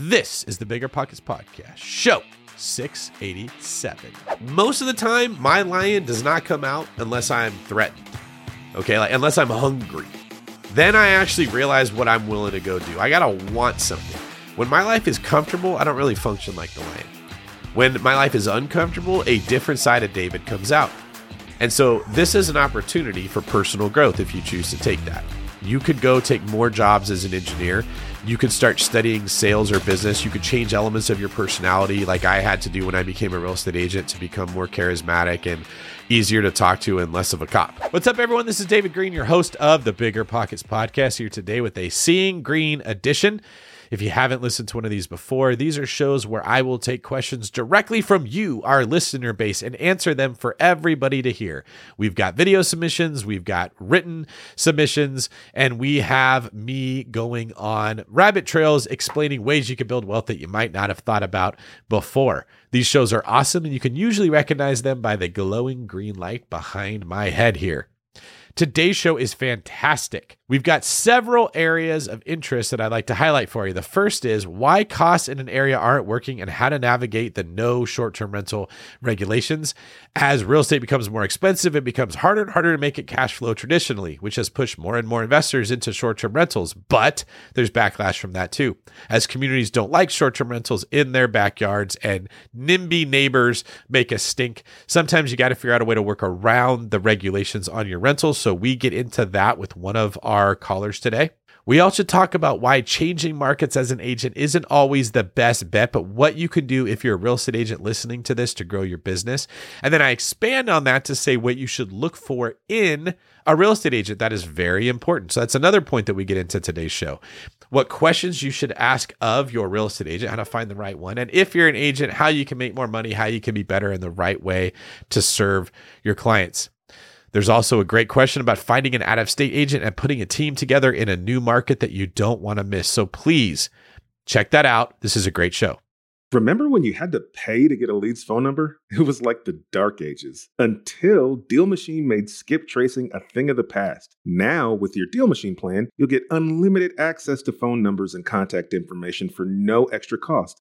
This is the Bigger Pockets Podcast, show 687. Most of the time, my lion does not come out unless I'm threatened. Okay, like unless I'm hungry. Then I actually realize what I'm willing to go do. I gotta want something. When my life is comfortable, I don't really function like the lion. When my life is uncomfortable, a different side of David comes out. And so this is an opportunity for personal growth if you choose to take that. You could go take more jobs as an engineer. You could start studying sales or business. You could change elements of your personality, like I had to do when I became a real estate agent to become more charismatic and easier to talk to and less of a cop. What's up, everyone? This is David Greene, your host of the Bigger Pockets podcast, here today with a Seeing Greene edition. If you haven't listened to one of these before, these are shows where I will take questions directly from you, our listener base, and answer them for everybody to hear. We've got video submissions, we've got written submissions, and we have me going on rabbit trails explaining ways you can build wealth that you might not have thought about before. These shows are awesome, and you can usually recognize them by the glowing green light behind my head here. Today's show is fantastic. We've got several areas of interest that I'd like to highlight for you. The first is why costs in an area aren't working and how to navigate the no short term rental regulations. As real estate becomes more expensive, it becomes harder and harder to make it cash flow traditionally, which has pushed more and more investors into short term rentals. But there's backlash from that too, as communities don't like short term rentals in their backyards and NIMBY neighbors make a stink. Sometimes you got to figure out a way to work around the regulations on your rentals. So we get into that with one of our callers today. We also talk about why changing markets as an agent isn't always the best bet, but what you can do if you're a real estate agent listening to this to grow your business. And then I expand on that to say what you should look for in a real estate agent. That is very important. So that's another point that we get into today's show. What questions you should ask of your real estate agent, how to find the right one. And if you're an agent, how you can make more money, how you can be better in the right way to serve your clients. There's also a great question about finding an out of state agent and putting a team together in a new market that you don't want to miss. So please check that out. This is a great show. Remember when you had to pay to get a lead's phone number? It was like the dark ages until Deal Machine made skip tracing a thing of the past. Now, with your Deal Machine plan, you'll get unlimited access to phone numbers and contact information for no extra cost.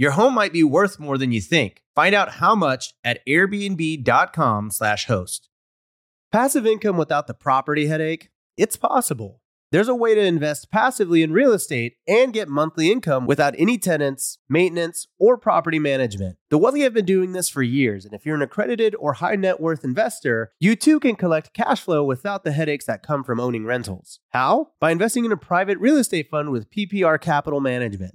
Your home might be worth more than you think. Find out how much at airbnb.com/host. Passive income without the property headache? It's possible. There's a way to invest passively in real estate and get monthly income without any tenants, maintenance, or property management. The Wealthy have been doing this for years, and if you're an accredited or high net worth investor, you too can collect cash flow without the headaches that come from owning rentals. How? By investing in a private real estate fund with PPR Capital Management.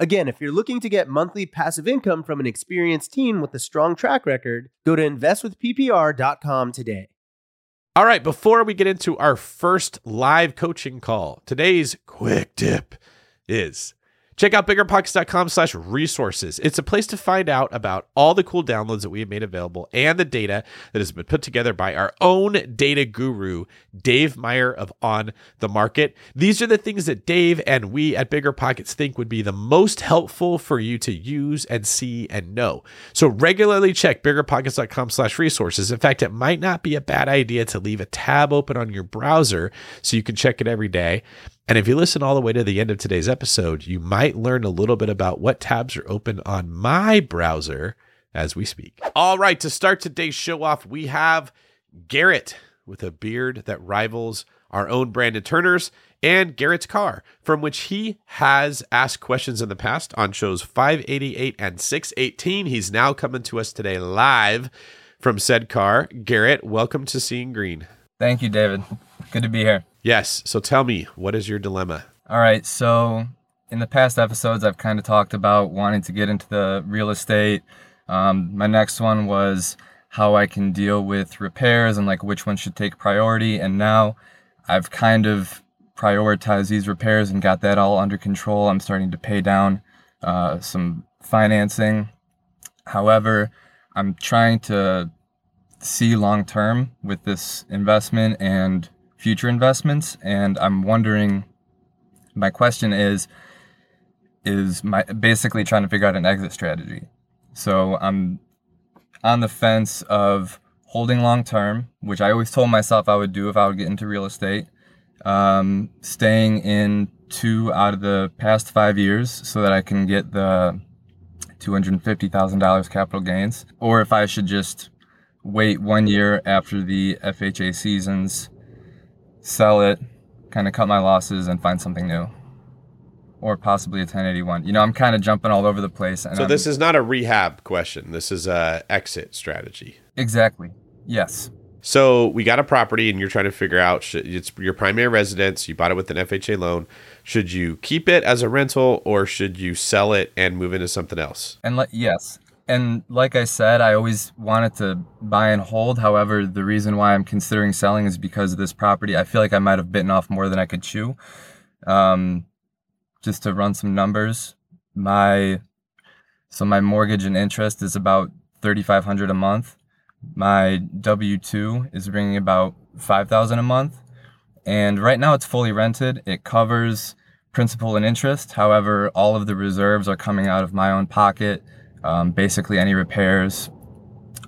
Again, if you're looking to get monthly passive income from an experienced team with a strong track record, go to investwithppr.com today. All right, before we get into our first live coaching call, today's quick tip is Check out biggerpockets.com slash resources. It's a place to find out about all the cool downloads that we have made available and the data that has been put together by our own data guru, Dave Meyer of On the Market. These are the things that Dave and we at Bigger Pockets think would be the most helpful for you to use and see and know. So regularly check biggerpockets.com slash resources. In fact, it might not be a bad idea to leave a tab open on your browser so you can check it every day. And if you listen all the way to the end of today's episode, you might learn a little bit about what tabs are open on my browser as we speak. All right, to start today's show off, we have Garrett with a beard that rivals our own Brandon Turner's and Garrett's car, from which he has asked questions in the past on shows 588 and 618. He's now coming to us today live from said car. Garrett, welcome to Seeing Greene. Thank you, David. Good to be here. Yes. So tell me, what is your dilemma? All right. So, in the past episodes, I've kind of talked about wanting to get into the real estate. Um, my next one was how I can deal with repairs and like which one should take priority. And now I've kind of prioritized these repairs and got that all under control. I'm starting to pay down uh, some financing. However, I'm trying to see long term with this investment and future investments and i'm wondering my question is is my basically trying to figure out an exit strategy. So i'm on the fence of holding long term which i always told myself i would do if i would get into real estate um, staying in two out of the past five years so that i can get the $250000 capital gains or if i should just wait one year after the fha seasons sell it, kind of cut my losses, and find something new. Or possibly a 1031. You know, I'm kind of jumping all over the place. so I'm, this is not a rehab question. This is a exit strategy. Exactly. Yes. So we got a property, and you're trying to figure out should, it's your primary residence. You bought it with an FHA loan. Should you keep it as a rental, or should you sell it and move into something else? And let yes, and like I said, I always wanted to buy and hold. However, the reason why I'm considering selling is because of this property. I feel like I might have bitten off more than I could chew. Um, just to run some numbers, my so my mortgage and interest is about thirty five hundred a month. My W two is bringing about five thousand a month, and right now it's fully rented. It covers principal and interest. However, all of the reserves are coming out of my own pocket um, basically, any repairs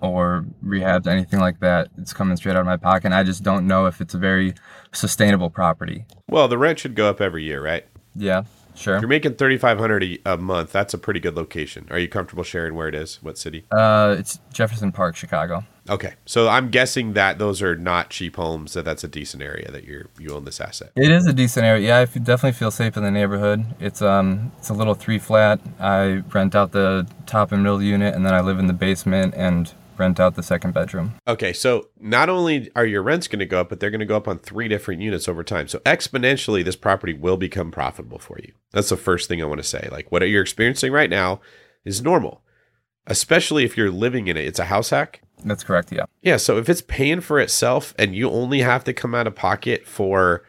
or rehabs, anything like that, it's coming straight out of my pocket. And I just don't know if it's a very sustainable property. Well, the rent should go up every year, right? Yeah, sure. You're making thirty five hundred a month. That's a pretty good location. Are you comfortable sharing where it is? What city? Uh, it's Jefferson Park, Chicago. Okay, so I'm guessing that those are not cheap homes. That that's a decent area that you you own this asset. It is a decent area. Yeah, I definitely feel safe in the neighborhood. It's um it's a little three flat. I rent out the top and middle unit, and then I live in the basement and rent out the second bedroom. Okay, so not only are your rents going to go up, but they're going to go up on three different units over time. So exponentially, this property will become profitable for you. That's the first thing I want to say. Like what you're experiencing right now is normal, especially if you're living in it. It's a house hack. That's correct. Yeah. Yeah. So if it's paying for itself and you only have to come out of pocket for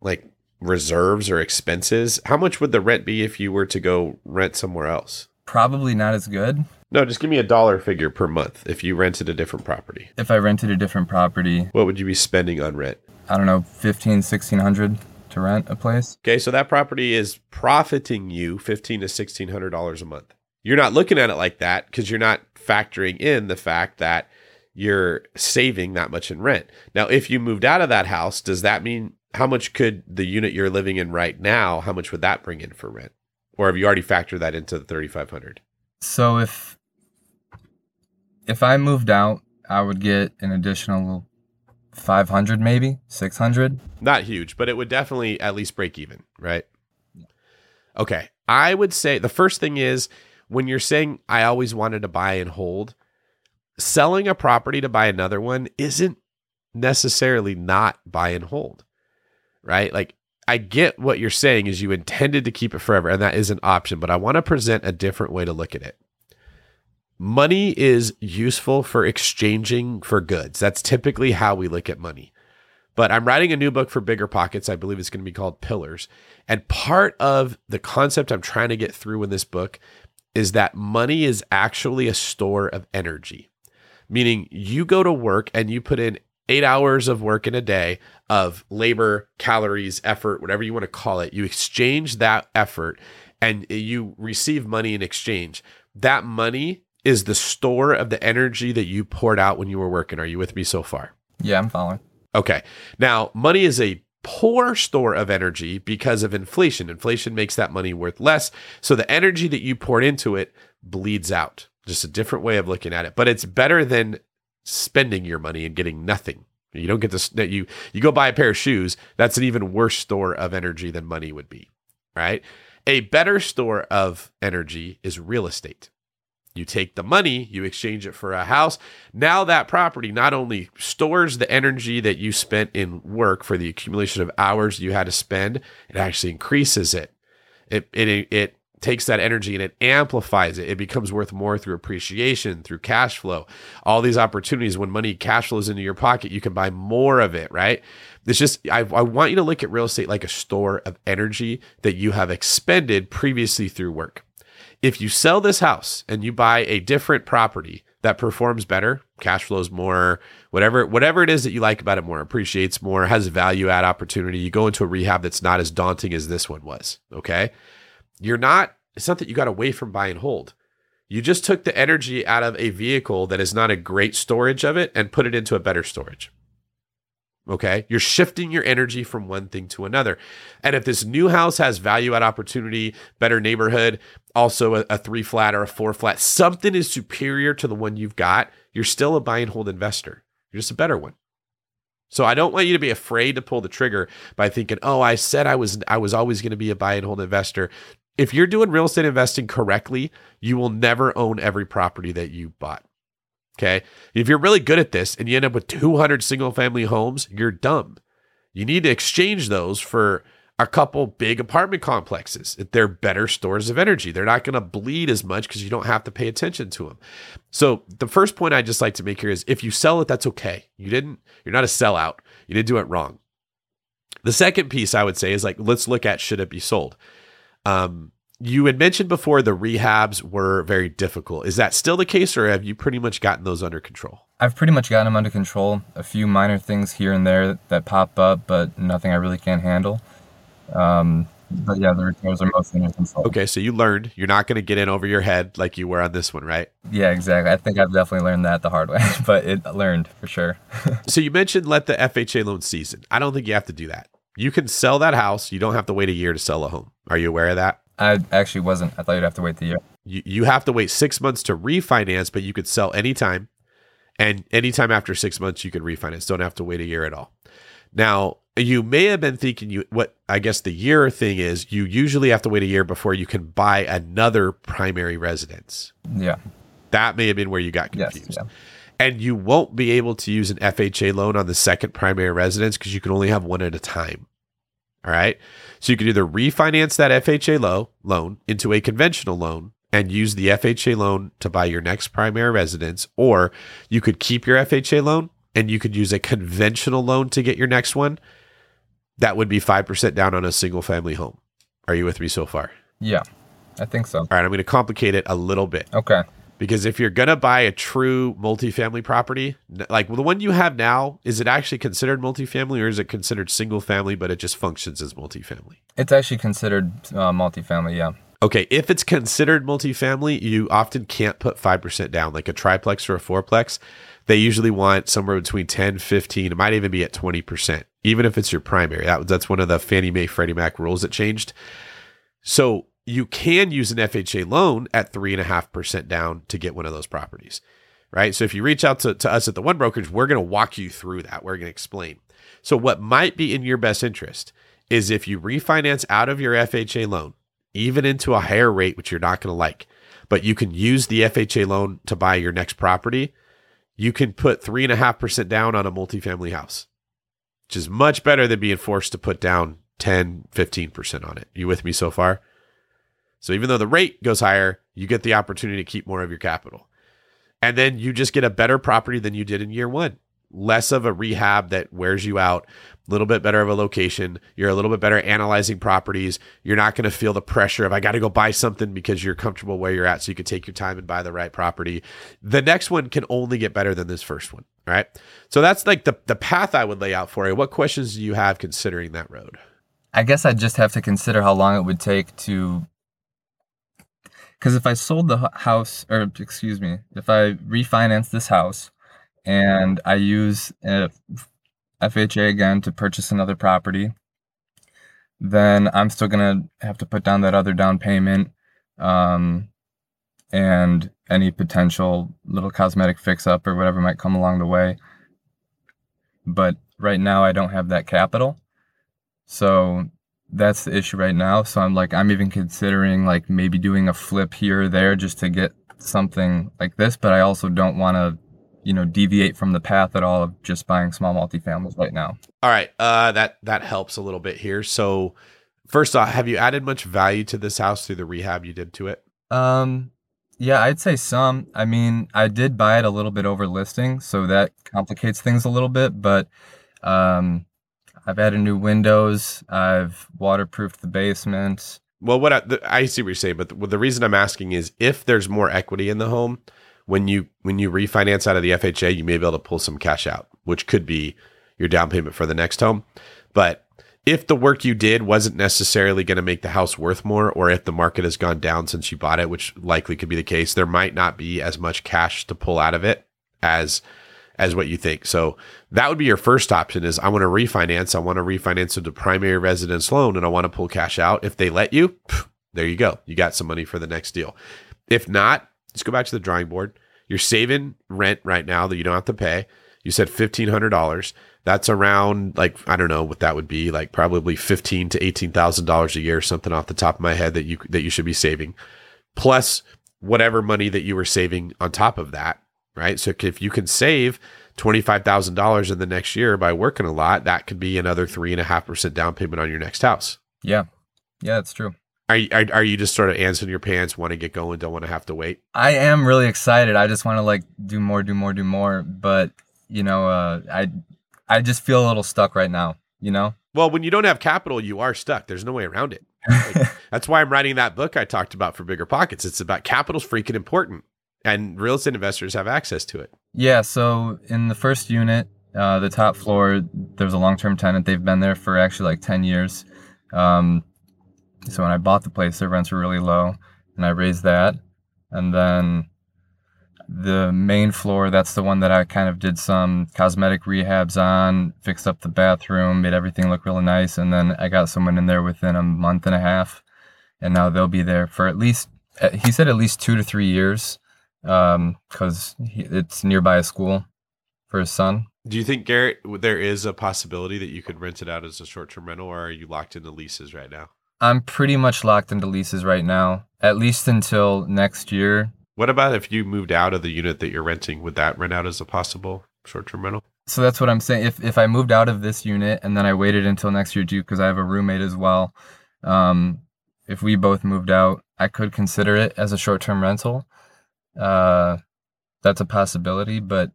like reserves or expenses, how much would the rent be if you were to go rent somewhere else? Probably not as good. No, just give me a dollar figure per month if you rented a different property. If I rented a different property, What would you be spending on rent? I don't know, 15, 1600 to rent a place. Okay, so that property is profiting you fifteen to sixteen hundred dollars a month. You're not looking at it like that because you're not factoring in the fact that you're saving that much in rent. Now, if you moved out of that house, does that mean how much could the unit you're living in right now, how much would that bring in for rent? Or have you already factored that into the 3500? So if if I moved out, I would get an additional 500 maybe, 600. Not huge, but it would definitely at least break even, right? Okay. I would say the first thing is when you're saying I always wanted to buy and hold, selling a property to buy another one isn't necessarily not buy and hold, right? Like I get what you're saying is you intended to keep it forever and that is an option, but I want to present a different way to look at it. Money is useful for exchanging for goods. That's typically how we look at money. But I'm writing a new book for Bigger Pockets. I believe it's going to be called Pillars. And part of the concept I'm trying to get through in this book is that money is actually a store of energy. Meaning you go to work and you put in eight hours of work in a day of labor, calories, effort, whatever you want to call it. You exchange that effort and you receive money in exchange. That money is the store of the energy that you poured out when you were working. Are you with me so far? Yeah, I'm following. Okay. Now, money is a poor store of energy because of inflation. Inflation makes that money worth less. So the energy that you poured into it bleeds out. Just a different way of looking at it. But it's better than spending your money and getting nothing. You don't get that you you go buy a pair of shoes, that's an even worse store of energy than money would be, right? A better store of energy is real estate. You take the money, you exchange it for a house. Now that property not only stores the energy that you spent in work for the accumulation of hours you had to spend, it actually increases it. It it it takes that energy and it amplifies it. It becomes worth more through appreciation, through cash flow. All these opportunities when money cash flows into your pocket, you can buy more of it, right? It's just, I, I want you to look at real estate like a store of energy that you have expended previously through work. If you sell this house and you buy a different property that performs better, cash flows more, whatever whatever it is that you like about it more, appreciates more, has a value add opportunity, you go into a rehab that's not as daunting as this one was, okay? You're not it's not that you got away from buy and hold. You just took the energy out of a vehicle that is not a great storage of it and put it into a better storage. Okay. You're shifting your energy from one thing to another. And if this new house has value add opportunity, better neighborhood, also a, a, three flat or a four flat, something is superior to the one you've got, you're still a buy and hold investor. You're just a better one. So I don't want you to be afraid to pull the trigger by thinking, "Oh, I said I was I was always going to be a buy and hold investor." If you're doing real estate investing correctly, you will never own every property that you bought. Okay. If you're really good at this and you end up with 200 single family homes, you're dumb. You need to exchange those for a couple big apartment complexes. They're better stores of energy. They're not going to bleed as much because you don't have to pay attention to them. So, the first point I just like to make here is if you sell it, that's okay. You didn't, you're not a sellout. You didn't do it wrong. The second piece I would say is like, let's look at should it be sold? Um, you had mentioned before the rehabs were very difficult. Is that still the case, or have you pretty much gotten those under control? I've pretty much gotten them under control. A few minor things here and there that pop up, but nothing I really can't handle. Um, but yeah, the repairs are mostly under control. Okay, so you learned you're not going to get in over your head like you were on this one, right? Yeah, exactly. I think I've definitely learned that the hard way, but it learned for sure. so you mentioned let the FHA loan season. I don't think you have to do that. You can sell that house. You don't have to wait a year to sell a home. Are you aware of that? I actually wasn't. I thought you'd have to wait the year. You, you have to wait six months to refinance, but you could sell anytime. And anytime after six months, you can refinance. Don't have to wait a year at all. Now, you may have been thinking you what I guess the year thing is you usually have to wait a year before you can buy another primary residence. Yeah. That may have been where you got confused. Yes, yeah. And you won't be able to use an FHA loan on the second primary residence because you can only have one at a time. All right. So you could either refinance that FHA low, loan into a conventional loan and use the FHA loan to buy your next primary residence, or you could keep your FHA loan and you could use a conventional loan to get your next one. That would be 5% down on a single family home. Are you with me so far? Yeah, I think so. All right, I'm going to complicate it a little bit. Okay. Because if you're going to buy a true multifamily property, like the one you have now, is it actually considered multifamily or is it considered single family, but it just functions as multifamily? It's actually considered uh, multifamily, yeah. Okay, if it's considered multifamily, you often can't put 5% down, like a triplex or a fourplex. They usually want somewhere between 10, 15, it might even be at 20%, even if it's your primary. That, that's one of the Fannie Mae, Freddie Mac rules that changed. So you can use an FHA loan at three and a half percent down to get one of those properties. Right. So if you reach out to, to us at the one brokerage, we're going to walk you through that. We're going to explain. So what might be in your best interest is if you refinance out of your FHA loan, even into a higher rate, which you're not going to like, but you can use the FHA loan to buy your next property. You can put three and a half percent down on a multifamily house, which is much better than being forced to put down 10, 15% on it. You with me so far? So even though the rate goes higher, you get the opportunity to keep more of your capital. And then you just get a better property than you did in year one. less of a rehab that wears you out, a little bit better of a location. You're a little bit better analyzing properties. You're not going to feel the pressure of I got to go buy something because you're comfortable where you're at, so you can take your time and buy the right property. The next one can only get better than this first one, right? So that's like the the path I would lay out for you. What questions do you have considering that road? I guess I'd just have to consider how long it would take to. Because if I sold the house, or excuse me, if I refinance this house and I use a FHA again to purchase another property, then I'm still going to have to put down that other down payment um, and any potential little cosmetic fix up or whatever might come along the way. But right now, I don't have that capital. So that's the issue right now. So I'm like, I'm even considering like maybe doing a flip here or there just to get something like this. But I also don't want to, you know, deviate from the path at all of just buying small multifamilies right now. All right, uh, that that helps a little bit here. So, first off, have you added much value to this house through the rehab you did to it? Um, yeah, I'd say some. I mean, I did buy it a little bit over listing, so that complicates things a little bit. But um, I've added new windows. I've waterproofed the basement. Well, what I, the, I see what you're saying, but the, the reason I'm asking is if there's more equity in the home, when you when you refinance out of the FHA, you may be able to pull some cash out, which could be your down payment for the next home. But if the work you did wasn't necessarily going to make the house worth more, or if the market has gone down since you bought it, which likely could be the case, there might not be as much cash to pull out of it as as what you think. So that would be your first option is I want to refinance. I want to refinance into primary residence loan and I want to pull cash out. If they let you, there you go. You got some money for the next deal. If not, just go back to the drawing board. You're saving rent right now that you don't have to pay. You said $1,500. That's around like, I don't know what that would be, like probably fifteen to $18,000 a year, something off the top of my head that you, that you should be saving plus whatever money that you were saving on top of that right? So if you can save $25,000 in the next year by working a lot, that could be another 3.5% down payment on your next house. Yeah. Yeah, that's true. Are, are, are you just sort of answering your pants, want to get going, don't want to have to wait? I am really excited. I just want to like do more, do more, do more. But, you know, uh, I, I just feel a little stuck right now, you know? Well, when you don't have capital, you are stuck. There's no way around it. Like, that's why I'm writing that book I talked about for bigger pockets. It's about capital's freaking important and real estate investors have access to it. Yeah. So in the first unit, uh, the top floor, there's a long-term tenant. They've been there for actually like ten years. Um, so when I bought the place, their rents were really low, and I raised that. And then the main floor, that's the one that I kind of did some cosmetic rehabs on, fixed up the bathroom, made everything look really nice. And then I got someone in there within a month and a half, and now they'll be there for at least. He said at least two to three years because um, it's nearby a school for his son. Do you think Garrett there is a possibility that you could rent it out as a short term rental, or are you locked into leases right now? I'm pretty much locked into leases right now, at least until next year. What about if you moved out of the unit that you're renting? Would that rent out as a possible short term rental? So that's what I'm saying. If if I moved out of this unit and then I waited until next year too, because I have a roommate as well. Um, if we both moved out, I could consider it as a short term rental uh, that's a possibility, but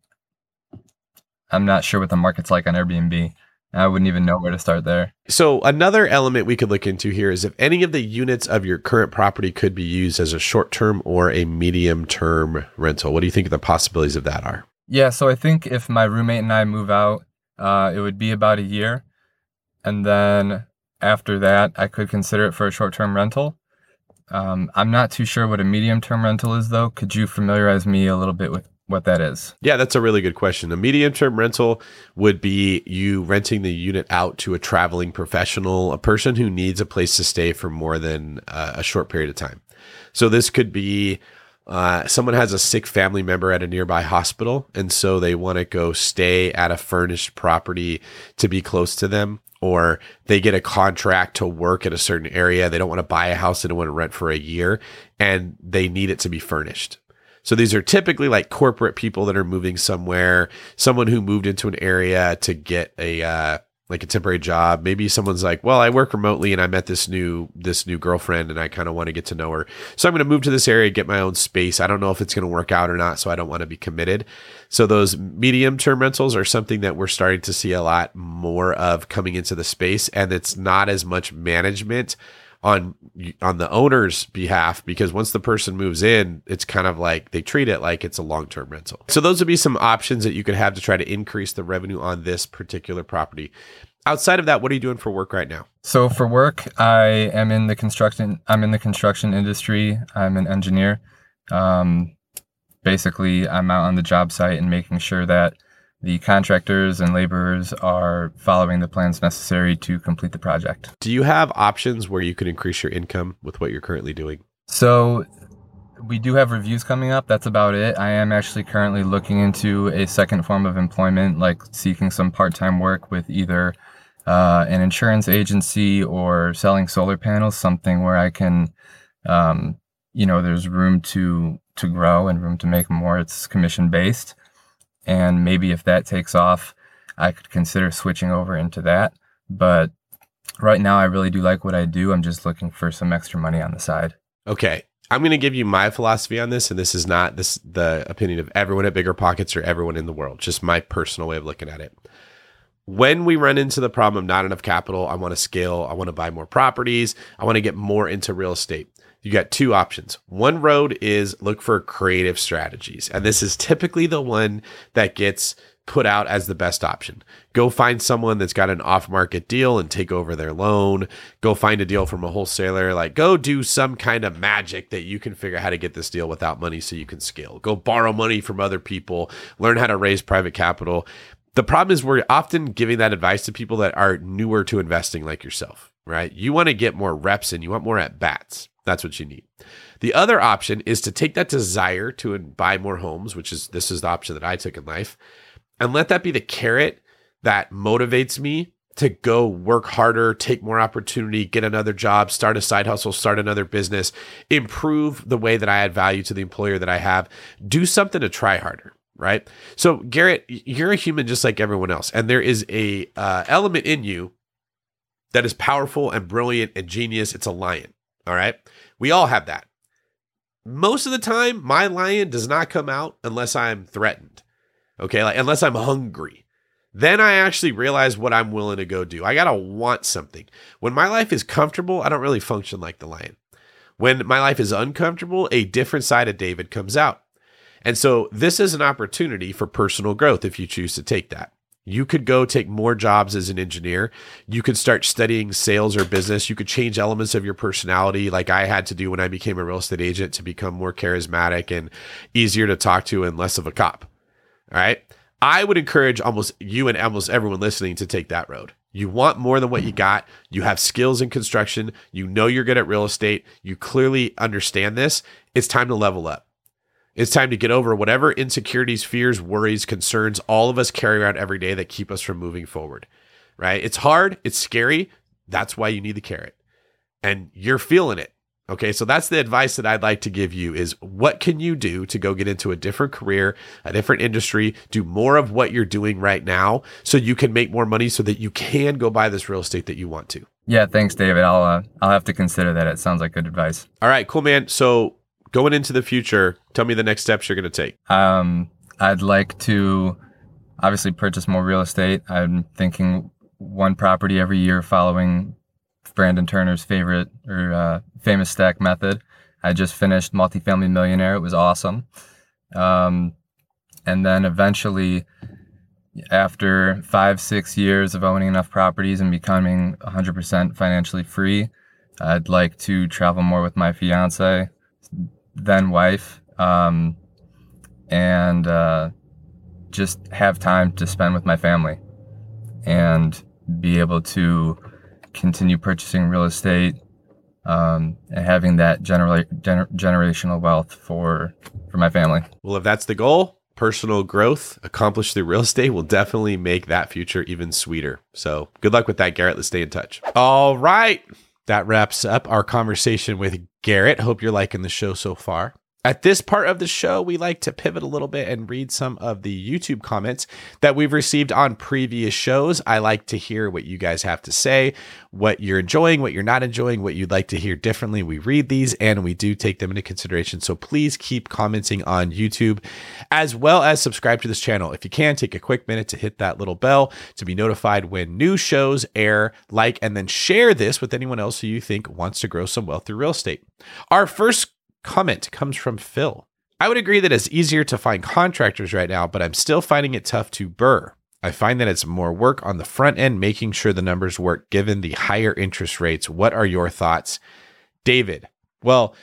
I'm not sure what the market's like on Airbnb. I wouldn't even know where to start there. So, another element we could look into here is if any of the units of your current property could be used as a short term or a medium term rental. What do you think the possibilities of that are? Yeah, so I think if my roommate and I move out, uh, it would be about a year. And then after that, I could consider it for a short term rental. Um, I'm not too sure what a medium term rental is, though. Could you familiarize me a little bit with what that is? Yeah, that's a really good question. A medium term rental would be you renting the unit out to a traveling professional, a person who needs a place to stay for more than uh, a short period of time. So this could be uh, someone has a sick family member at a nearby hospital, and so they want to go stay at a furnished property to be close to them or they get a contract to work in a certain area. They don't want to buy a house. They don't want to rent for a year and they need it to be furnished. So these are typically like corporate people that are moving somewhere, someone who moved into an area to get a, uh, like a temporary job. Maybe someone's like, "Well, I work remotely and I met this new this new girlfriend and I kind of want to get to know her. So I'm going to move to this area, get my own space. I don't know if it's going to work out or not, so I don't want to be committed." So those medium-term rentals are something that we're starting to see a lot more of coming into the space and it's not as much management on on the owner's behalf because once the person moves in, it's kind of like they treat it like it's a long term rental. So those would be some options that you could have to try to increase the revenue on this particular property. Outside of that, what are you doing for work right now? So for work, I am in the construction. I'm in the construction industry. I'm an engineer. Um, basically, I'm out on the job site and making sure that the contractors and laborers are following the plans necessary to complete the project. Do you have options where you could increase your income with what you're currently doing? So we do have reviews coming up. That's about it. I am actually currently looking into a second form of employment, like seeking some part time work with either uh, an insurance agency or selling solar panels, something where I can, um, you know, there's room to to grow and room to make more. It's commission based. And maybe if that takes off, I could consider switching over into that. But right now, I really do like what I do. I'm just looking for some extra money on the side. Okay. I'm going to give you my philosophy on this, and this is not this the opinion of everyone at Bigger Pockets or everyone in the world. Just my personal way of looking at it. When we run into the problem of not enough capital, I want to scale. I want to buy more properties. I want to get more into real estate you got two options. One road is look for creative strategies. And this is typically the one that gets put out as the best option. Go find someone that's got an off market deal and take over their loan. Go find a deal from a wholesaler. Like, go do some kind of magic that you can figure out how to get this deal without money so you can scale. Go borrow money from other people, learn how to raise private capital. The problem is, we're often giving that advice to people that are newer to investing, like yourself, right? You want to get more reps and you want more at bats. That's what you need. The other option is to take that desire to buy more homes, which is this is the option that I took in life, and let that be the carrot that motivates me to go work harder, take more opportunity, get another job, start a side hustle, start another business, improve the way that I add value to the employer that I have, do something to try harder. Right. So, Garrett, you're a human just like everyone else. And there is a uh, element in you that is powerful and brilliant and genius. It's a lion. All right. We all have that. Most of the time, my lion does not come out unless I'm threatened. Okay. Like, unless I'm hungry. Then I actually realize what I'm willing to go do. I got to want something. When my life is comfortable, I don't really function like the lion. When my life is uncomfortable, a different side of David comes out. And so this is an opportunity for personal growth if you choose to take that. You could go take more jobs as an engineer. You could start studying sales or business. You could change elements of your personality, like I had to do when I became a real estate agent to become more charismatic and easier to talk to and less of a cop. All right. I would encourage almost you and almost everyone listening to take that road. You want more than what you got. You have skills in construction. You know you're good at real estate. You clearly understand this. It's time to level up. It's time to get over whatever insecurities, fears, worries, concerns all of us carry around every day that keep us from moving forward. Right? It's hard, it's scary. That's why you need the carrot. And you're feeling it. Okay, so that's the advice that I'd like to give you is what can you do to go get into a different career, a different industry, do more of what you're doing right now so you can make more money so that you can go buy this real estate that you want to. Yeah, thanks David. I'll uh, I'll have to consider that. It sounds like good advice. All right, cool man. So going into the future, tell me the next steps you're going to take. Um, I'd like to obviously purchase more real estate. I'm thinking one property every year following Brandon Turner's favorite or uh, famous stack method. I just finished Multifamily Millionaire. It was awesome. Um, and then eventually, after five, six years of owning enough properties and becoming 100% financially free, I'd like to travel more with my fiance, then wife, um, and uh, just have time to spend with my family and be able to continue purchasing real estate um, and having that gener- generational wealth for for my family. Well, if that's the goal, personal growth accomplished through real estate will definitely make that future even sweeter. So good luck with that, Garrett. Let's stay in touch. All right. That wraps up our conversation with Garrett. Hope you're liking the show so far. At this part of the show, we like to pivot a little bit and read some of the YouTube comments that we've received on previous shows. I like to hear what you guys have to say, what you're enjoying, what you're not enjoying, what you'd like to hear differently. We read these and we do take them into consideration. So please keep commenting on YouTube as well as subscribe to this channel. If you can, take a quick minute to hit that little bell to be notified when new shows air, like, and then share this with anyone else who you think wants to grow some wealth through real estate. Our first comment comes from Phil. I would agree that it's easier to find contractors right now, but I'm still finding it tough to BRRRR. I find that it's more work on the front end, making sure the numbers work given the higher interest rates. What are your thoughts, David? Well,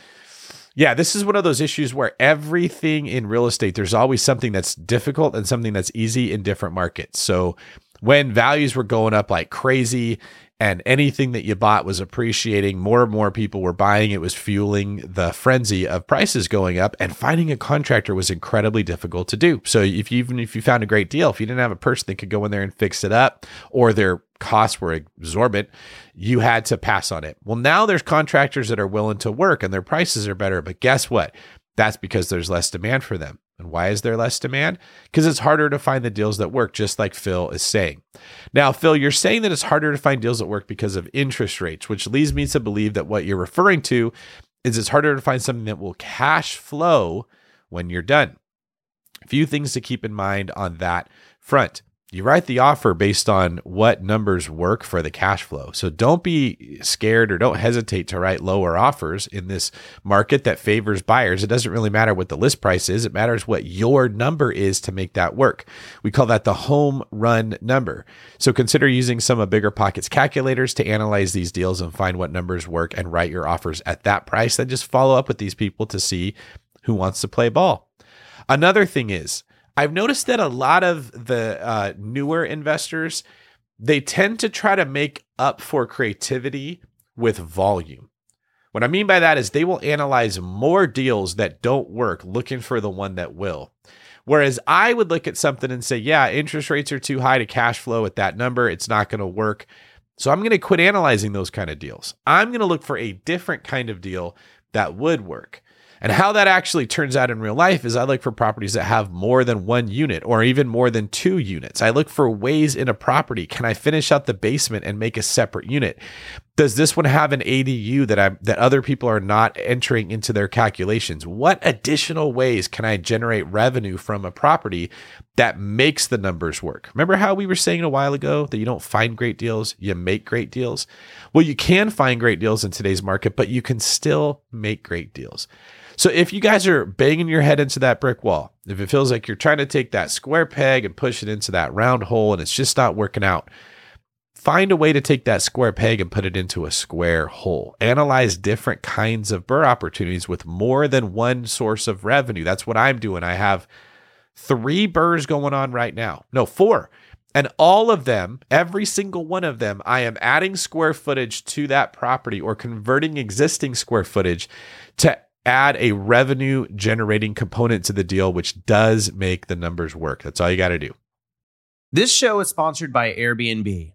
yeah, this is one of those issues where everything in real estate, there's always something that's difficult and something that's easy in different markets. So when values were going up like crazy and anything that you bought was appreciating. More and more people were buying. It was fueling the frenzy of prices going up, and finding a contractor was incredibly difficult to do. So, if you, even if you found a great deal, if you didn't have a person that could go in there and fix it up, or their costs were exorbitant, you had to pass on it. Well, now there's contractors that are willing to work and their prices are better. But guess what? That's because there's less demand for them. And why is there less demand? Because it's harder to find the deals that work, just like Phil is saying. Now, Phil, you're saying that it's harder to find deals that work because of interest rates, which leads me to believe that what you're referring to is it's harder to find something that will cash flow when you're done. A few things to keep in mind on that front you write the offer based on what numbers work for the cash flow. So don't be scared or don't hesitate to write lower offers in this market that favors buyers. It doesn't really matter what the list price is, it matters what your number is to make that work. We call that the home run number. So consider using some of Bigger Pockets calculators to analyze these deals and find what numbers work and write your offers at that price. Then just follow up with these people to see who wants to play ball. Another thing is, I've noticed that a lot of the uh, newer investors they tend to try to make up for creativity with volume. What I mean by that is they will analyze more deals that don't work looking for the one that will. Whereas I would look at something and say, yeah, interest rates are too high to cash flow at that number. It's not going to work. So I'm going to quit analyzing those kind of deals. I'm going to look for a different kind of deal that would work. And how that actually turns out in real life is I look for properties that have more than one unit or even more than two units. I look for ways in a property. Can I finish out the basement and make a separate unit? Does this one have an ADU that I that other people are not entering into their calculations? What additional ways can I generate revenue from a property that makes the numbers work? Remember how we were saying a while ago that you don't find great deals, you make great deals? Well, you can find great deals in today's market, but you can still make great deals. So if you guys are banging your head into that brick wall, if it feels like you're trying to take that square peg and push it into that round hole and it's just not working out, find a way to take that square peg and put it into a square hole. Analyze different kinds of BRRRR opportunities with more than one source of revenue. That's what I'm doing. I have three BRRRRs going on right now. No, four. And all of them, every single one of them, I am adding square footage to that property or converting existing square footage to add a revenue generating component to the deal, which does make the numbers work. That's all you got to do. This show is sponsored by Airbnb.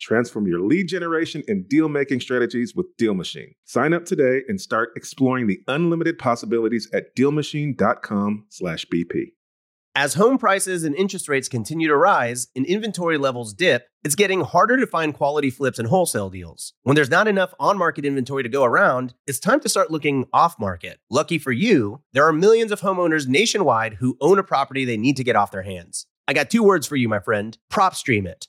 Transform your lead generation and deal making strategies with Deal Machine. Sign up today and start exploring the unlimited possibilities at DealMachine.com/bp. As home prices and interest rates continue to rise and inventory levels dip, it's getting harder to find quality flips and wholesale deals. When there's not enough on market inventory to go around, it's time to start looking off market. Lucky for you, there are millions of homeowners nationwide who own a property they need to get off their hands. I got two words for you, my friend PropStream it.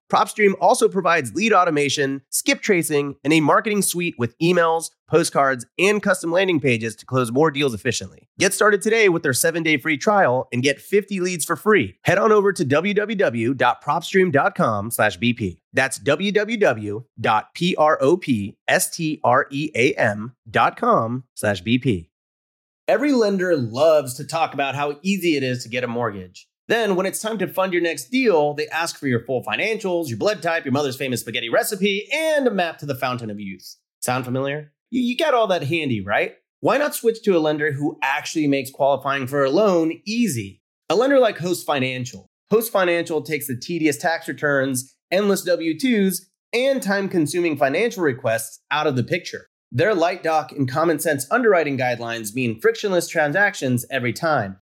PropStream also provides lead automation, skip tracing, and a marketing suite with emails, postcards, and custom landing pages to close more deals efficiently. Get started today with their seven day free trial and get 50 leads for free. Head on over to www.propstream.com slash BP. That's www.propstream.com slash BP. Every lender loves to talk about how easy it is to get a mortgage. Then, when it's time to fund your next deal, they ask for your full financials, your blood type, your mother's famous spaghetti recipe, and a map to the fountain of youth. Sound familiar? You, you got all that handy, right? Why not switch to a lender who actually makes qualifying for a loan easy? A lender like Host Financial. Host Financial takes the tedious tax returns, endless W 2s, and time consuming financial requests out of the picture. Their light doc and common sense underwriting guidelines mean frictionless transactions every time.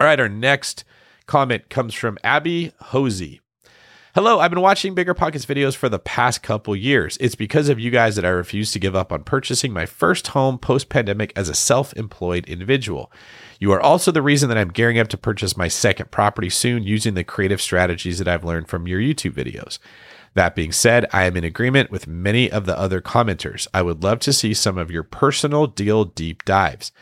All right, our next comment comes from Abby Hosey. Hello, I've been watching Bigger Pockets videos for the past couple years. It's because of you guys that I refuse to give up on purchasing my first home post pandemic as a self employed individual. You are also the reason that I'm gearing up to purchase my second property soon using the creative strategies that I've learned from your YouTube videos. That being said, I am in agreement with many of the other commenters. I would love to see some of your personal deal deep dives.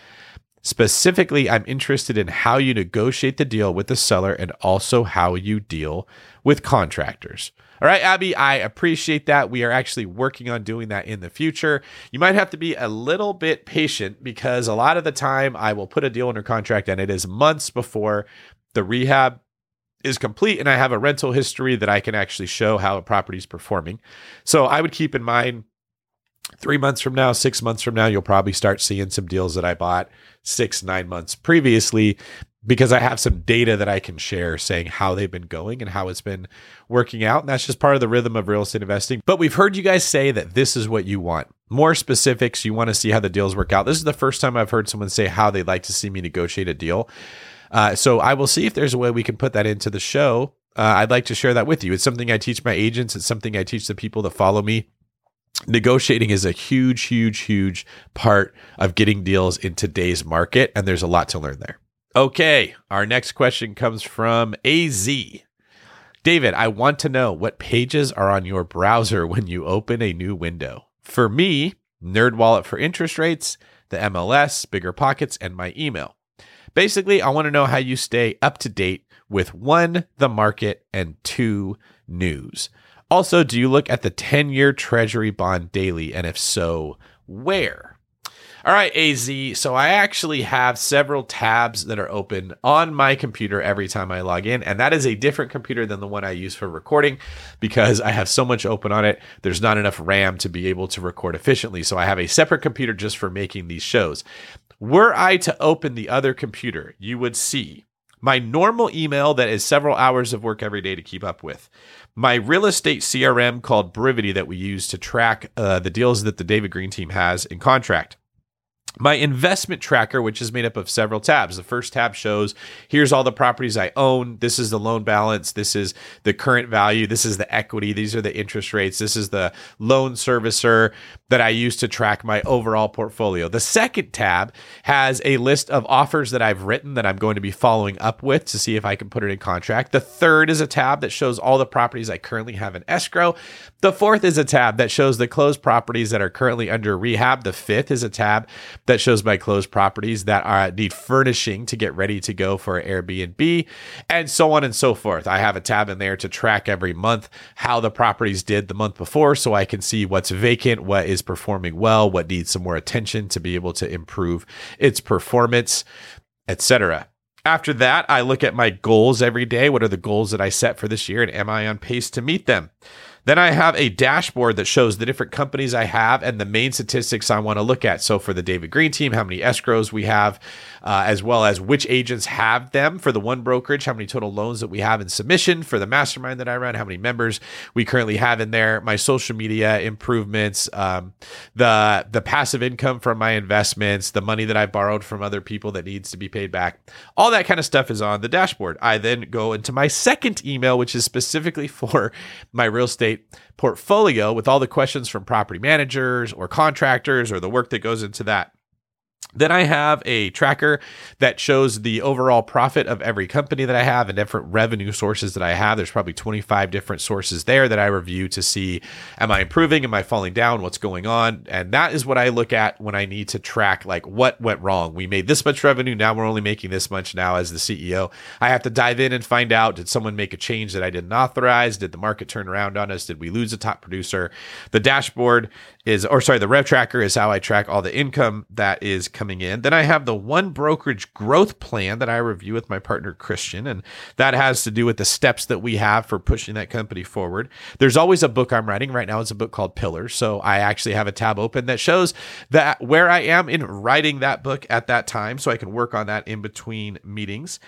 Specifically, I'm interested in how you negotiate the deal with the seller and also how you deal with contractors. All right, Abby, I appreciate that. We are actually working on doing that in the future. You might have to be a little bit patient because a lot of the time I will put a deal under contract and it is months before the rehab is complete and I have a rental history that I can actually show how a property is performing. So I would keep in mind three months from now, six months from now, you'll probably start seeing some deals that I bought six, nine months previously because I have some data that I can share saying how they've been going and how it's been working out. And that's just part of the rhythm of real estate investing. But we've heard you guys say that this is what you want. More specifics, you want to see how the deals work out. This is the first time I've heard someone say how they'd like to see me negotiate a deal. Uh, so I will see if there's a way we can put that into the show. Uh, I'd like to share that with you. It's something I teach my agents, it's something I teach the people that follow me negotiating is a huge, huge, huge part of getting deals in today's market, and there's a lot to learn there. Okay, our next question comes from AZ. David, I want to know what pages are on your browser when you open a new window. For me, NerdWallet for interest rates, the MLS, Bigger Pockets, and my email. Basically, I want to know how you stay up to date with one, the market, and two, news. Also, do you look at the 10 year Treasury bond daily? And if so, where? All right, AZ. So I actually have several tabs that are open on my computer every time I log in. And that is a different computer than the one I use for recording because I have so much open on it. There's not enough RAM to be able to record efficiently. So I have a separate computer just for making these shows. Were I to open the other computer, you would see my normal email that is several hours of work every day to keep up with my real estate CRM called Brivity that we use to track uh, the deals that the David Greene team has in contract my investment tracker, which is made up of several tabs. The first tab shows here's all the properties I own. This is the loan balance. This is the current value. This is the equity. These are the interest rates. This is the loan servicer that I use to track my overall portfolio. The second tab has a list of offers that I've written that I'm going to be following up with to see if I can put it in contract. The third is a tab that shows all the properties I currently have in escrow. The fourth is a tab that shows the closed properties that are currently under rehab. The fifth is a tab that shows my closed properties that are need furnishing to get ready to go for Airbnb, and so on and so forth. I have a tab in there to track every month how the properties did the month before, so I can see what's vacant, what is performing well, what needs some more attention to be able to improve its performance, etc. After that, I look at my goals every day. What are the goals that I set for this year, and am I on pace to meet them? Then I have a dashboard that shows the different companies I have and the main statistics I want to look at. So for the David Greene team, how many escrows we have, uh, as well as which agents have them for the one brokerage, how many total loans that we have in submission for the mastermind that I run, how many members we currently have in there, my social media improvements, um, the the passive income from my investments, the money that I borrowed from other people that needs to be paid back. All that kind of stuff is on the dashboard. I then go into my second email, which is specifically for my real estate portfolio with all the questions from property managers or contractors or the work that goes into that. Then I have a tracker that shows the overall profit of every company that I have and different revenue sources that I have. There's probably 25 different sources there that I review to see am I improving? Am I falling down? What's going on? And that is what I look at when I need to track like what went wrong. We made this much revenue. Now we're only making this much now as the CEO. I have to dive in and find out did someone make a change that I didn't authorize? Did the market turn around on us? Did we lose a top producer? The dashboard is, or sorry, the rev tracker is how I track all the income that is coming coming in. Then I have the one brokerage growth plan that I review with my partner Christian, and that has to do with the steps that we have for pushing that company forward. There's always a book I'm writing. Right now, it's a book called Pillars. So I actually have a tab open that shows that where I am in writing that book at that time, so I can work on that in between meetings.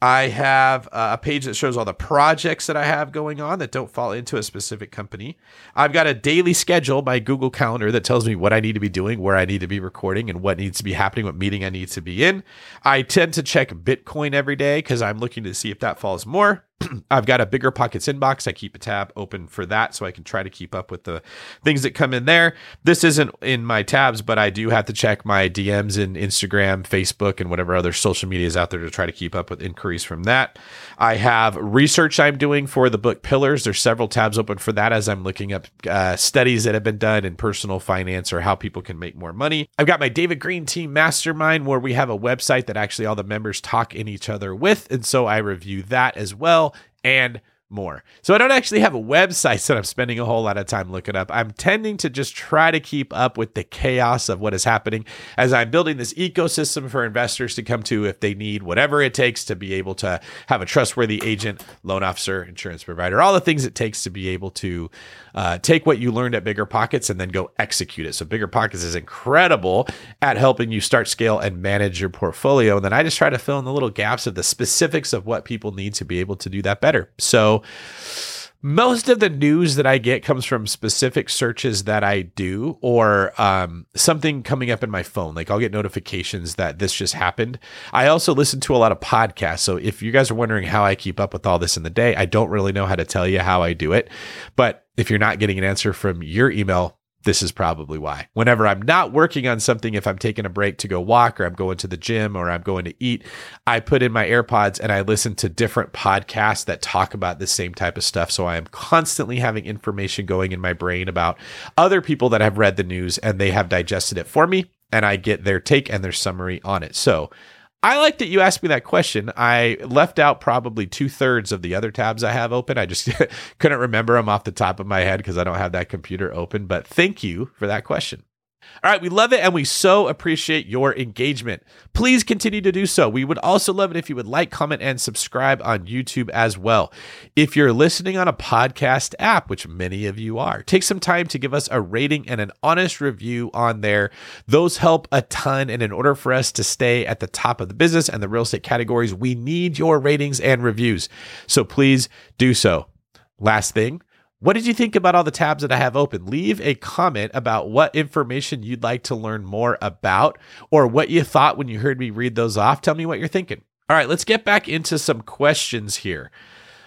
I have uh, a page that shows all the projects that I have going on that don't fall into a specific company. I've got a daily schedule, my Google Calendar, that tells me what I need to be doing, where I need to be recording, and what needs to be happening, what meeting I need to be in. I tend to check Bitcoin every day because I'm looking to see if that falls more. I've got a bigger pockets inbox. I keep a tab open for that so I can try to keep up with the things that come in there. This isn't in my tabs, but I do have to check my DMs in Instagram, Facebook, and whatever other social media is out there to try to keep up with inquiries from that. I have research I'm doing for the book Pillars. There's several tabs open for that as I'm looking up uh, studies that have been done in personal finance or how people can make more money. I've got my David Greene Team Mastermind where we have a website that actually all the members talk in each other with. And so I review that as well and more. So I don't actually have a website that I'm spending a whole lot of time looking up. I'm tending to just try to keep up with the chaos of what is happening as I'm building this ecosystem for investors to come to if they need whatever it takes to be able to have a trustworthy agent, loan officer, insurance provider, all the things it takes to be able to uh, take what you learned at Bigger Pockets and then go execute it. So Bigger Pockets is incredible at helping you start, scale, and manage your portfolio. And then I just try to fill in the little gaps of the specifics of what people need to be able to do that better. So most of the news that I get comes from specific searches that I do or um, something coming up in my phone. Like I'll get notifications that this just happened. I also listen to a lot of podcasts. So if you guys are wondering how I keep up with all this in the day, I don't really know how to tell you how I do it. But if you're not getting an answer from your email, this is probably why. Whenever I'm not working on something, if I'm taking a break to go walk or I'm going to the gym or I'm going to eat, I put in my AirPods and I listen to different podcasts that talk about the same type of stuff. So I am constantly having information going in my brain about other people that have read the news and they have digested it for me. And I get their take and their summary on it. So I like that you asked me that question. I left out probably two thirds of the other tabs I have open. I just couldn't remember them off the top of my head because I don't have that computer open. But thank you for that question. All right, we love it and we so appreciate your engagement. Please continue to do so. We would also love it if you would like, comment, and subscribe on YouTube as well. If you're listening on a podcast app, which many of you are, take some time to give us a rating and an honest review on there. Those help a ton. And in order for us to stay at the top of the business and the real estate categories, we need your ratings and reviews. So please do so. Last thing, what did you think about all the tabs that I have open? Leave a comment about what information you'd like to learn more about or what you thought when you heard me read those off. Tell me what you're thinking. All right, let's get back into some questions here.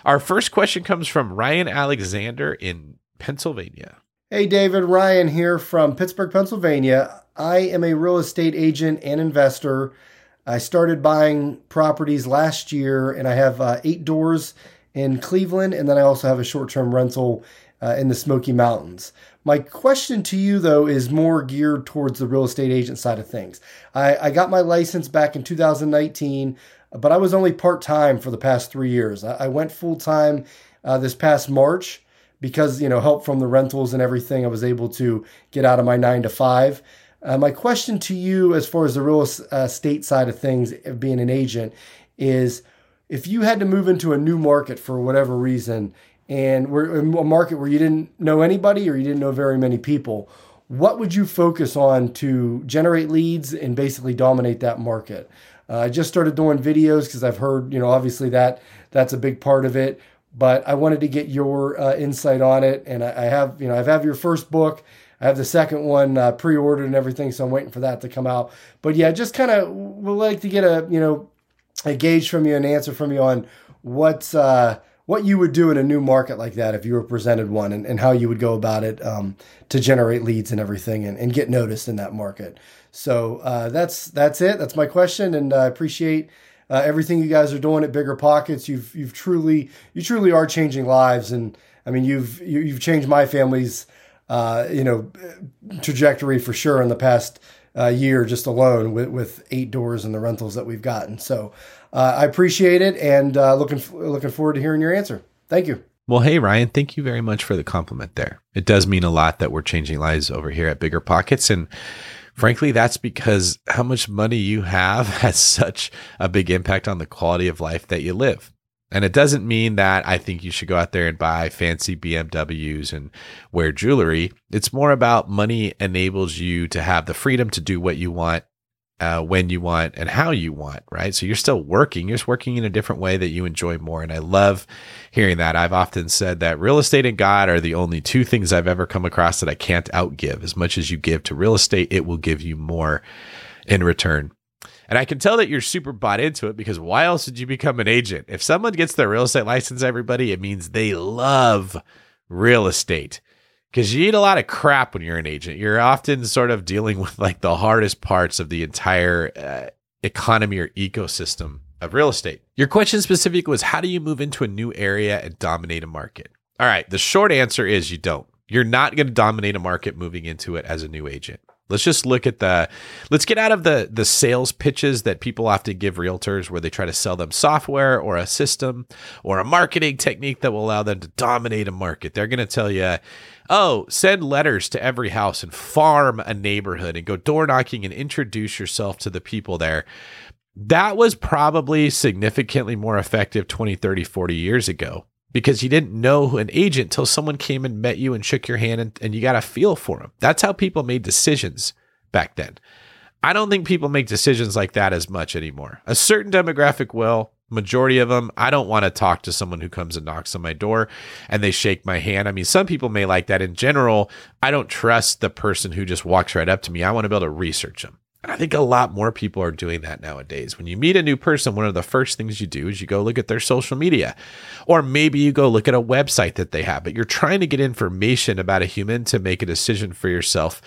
Our first question comes from Ryan Alexander in Pennsylvania. Hey, David, Ryan here from Pittsburgh, Pennsylvania. I am a real estate agent and investor. I started buying properties last year and I have uh, eight doors in Cleveland, and then I also have a short term rental uh, in the Smoky Mountains. My question to you, though, is more geared towards the real estate agent side of things. I, I got my license back in 2019, but I was only part time for the past three years. I, I went full time uh, this past March because you know help from the rentals and everything. I was able to get out of my nine to five. Uh, my question to you, as far as the real estate side of things, of being an agent, is if you had to move into a new market for whatever reason and we're in a market where you didn't know anybody or you didn't know very many people, what would you focus on to generate leads and basically dominate that market? Uh, I just started doing videos because I've heard, you know, obviously that that's a big part of it. But I wanted to get your uh, insight on it, and I, I, have, you know, I have your first book. I have the second one uh, pre-ordered and everything, so I'm waiting for that to come out. But yeah, just kind of would like to get a, you know, a gauge from you, an answer from you on what's uh, what you would do in a new market like that if you were presented one, and, and how you would go about it um, to generate leads and everything, and, and get noticed in that market. So uh, that's that's it. That's my question, and I appreciate. Uh, everything you guys are doing at Bigger Pockets, you've you've truly you truly are changing lives, and I mean you've you, have you have changed my family's uh, you know trajectory for sure in the past uh, year just alone with, with eight doors and the rentals that we've gotten. So uh, I appreciate it and uh, looking looking forward to hearing your answer. Thank you. Well, hey Ryan, thank you very much for the compliment there. It does mean a lot that we're changing lives over here at Bigger Pockets and frankly that's because how much money you have has such a big impact on the quality of life that you live. And it doesn't mean that I think you should go out there and buy fancy BMWs and wear jewelry. It's more about money enables you to have the freedom to do what you want, uh, when you want, and how you want, right? So you're still working. You're just working in a different way that you enjoy more. And I love hearing that. I've often said that real estate and God are the only two things I've ever come across that I can't outgive. As much as you give to real estate, it will give you more in return. And I can tell that you're super bought into it because why else would you become an agent? If someone gets their real estate license, everybody, it means they love real estate because you eat a lot of crap when you're an agent. You're often sort of dealing with like the hardest parts of the entire uh, economy or ecosystem of real estate. Your question specifically was how do you move into a new area and dominate a market? All right, the short answer is you don't. You're not going to dominate a market moving into it as a new agent. Let's just look at the let's get out of the the sales pitches that people have to give realtors where they try to sell them software or a system or a marketing technique that will allow them to dominate a market. They're going to tell you, "Oh, send letters to every house and farm a neighborhood and go door knocking and introduce yourself to the people there." That was probably significantly more effective 20, 30, 40 years ago because you didn't know an agent till someone came and met you and shook your hand and, and you got a feel for them. That's how people made decisions back then. I don't think people make decisions like that as much anymore. A certain demographic will, majority of them, I don't want to talk to someone who comes and knocks on my door and they shake my hand. I mean, some people may like that. In general, I don't trust the person who just walks right up to me. I want to be able to research them. I think a lot more people are doing that nowadays. When you meet a new person, one of the first things you do is you go look at their social media, or maybe you go look at a website that they have, but you're trying to get information about a human to make a decision for yourself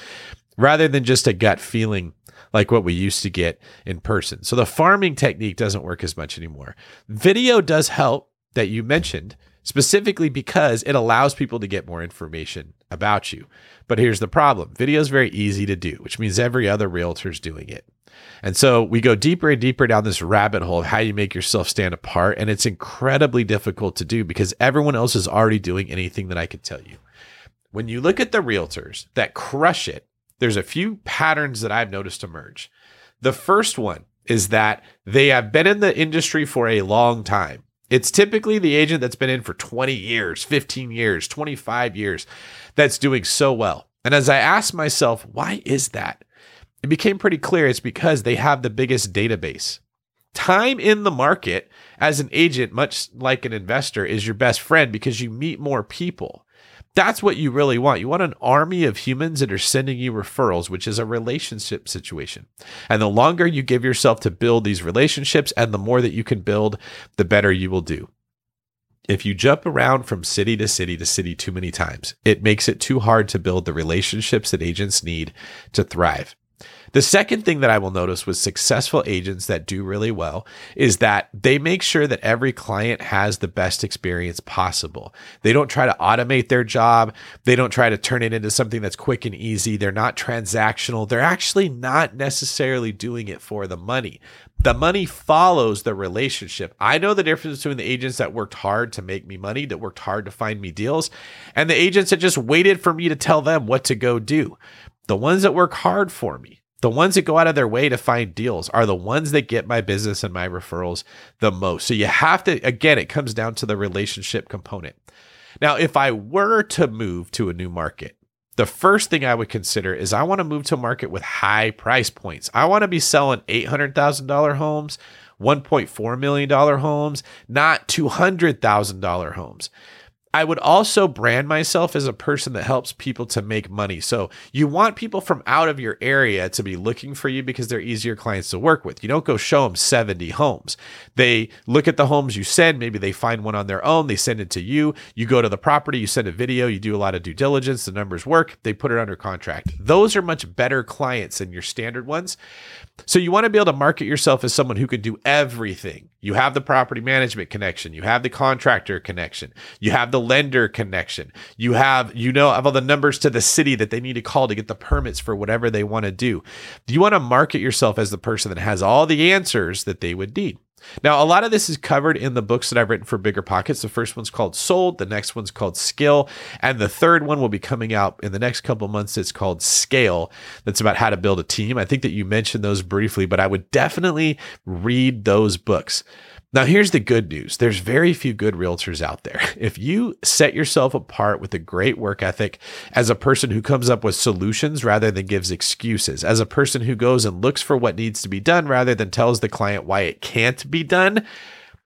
rather than just a gut feeling like what we used to get in person. So the farming technique doesn't work as much anymore. Video does help that you mentioned specifically because it allows people to get more information about you. But here's the problem video is very easy to do, which means every other realtor is doing it. And so we go deeper and deeper down this rabbit hole of how you make yourself stand apart. And it's incredibly difficult to do because everyone else is already doing anything that I could tell you. When you look at the realtors that crush it there's a few patterns that I've noticed emerge. The first one is that they have been in the industry for a long time. It's typically the agent that's been in for 20 years, 15 years, 25 years that's doing so well. And as I asked myself, why is that? It became pretty clear it's because they have the biggest database. Time in the market as an agent, much like an investor, is your best friend because you meet more people. That's what you really want. You want an army of humans that are sending you referrals, which is a relationship situation. And the longer you give yourself to build these relationships and the more that you can build, the better you will do. If you jump around from city to city to city too many times, it makes it too hard to build the relationships that agents need to thrive. The second thing that I will notice with successful agents that do really well is that they make sure that every client has the best experience possible. They don't try to automate their job. They don't try to turn it into something that's quick and easy. They're not transactional. They're actually not necessarily doing it for the money. The money follows the relationship. I know the difference between the agents that worked hard to make me money, that worked hard to find me deals, and the agents that just waited for me to tell them what to go do. The ones that work hard for me, the ones that go out of their way to find deals are the ones that get my business and my referrals the most. So you have to, again, it comes down to the relationship component. Now, if I were to move to a new market, the first thing I would consider is I want to move to a market with high price points. I want to be selling $800,000 homes, $1.4 million homes, not $200,000 homes. I would also brand myself as a person that helps people to make money. So you want people from out of your area to be looking for you because they're easier clients to work with. You don't go show them 70 homes. They look at the homes you send. Maybe they find one on their own. They send it to you. You go to the property, you send a video, you do a lot of due diligence. The numbers work. They put it under contract. Those are much better clients than your standard ones. So you want to be able to market yourself as someone who can do everything. You have the property management connection, you have the contractor connection, you have the lender connection, you have you know of all the numbers to the city that they need to call to get the permits for whatever they want to do. do. You want to market yourself as the person that has all the answers that they would need. Now, a lot of this is covered in the books that I've written for Bigger Pockets. The first one's called Sold, the next one's called Skill, and the third one will be coming out in the next couple months. It's called Scale. That's about how to build a team. I think that you mentioned those briefly, but I would definitely read those books. Now, here's the good news there's very few good realtors out there. If you set yourself apart with a great work ethic as a person who comes up with solutions rather than gives excuses, as a person who goes and looks for what needs to be done rather than tells the client why it can't be done,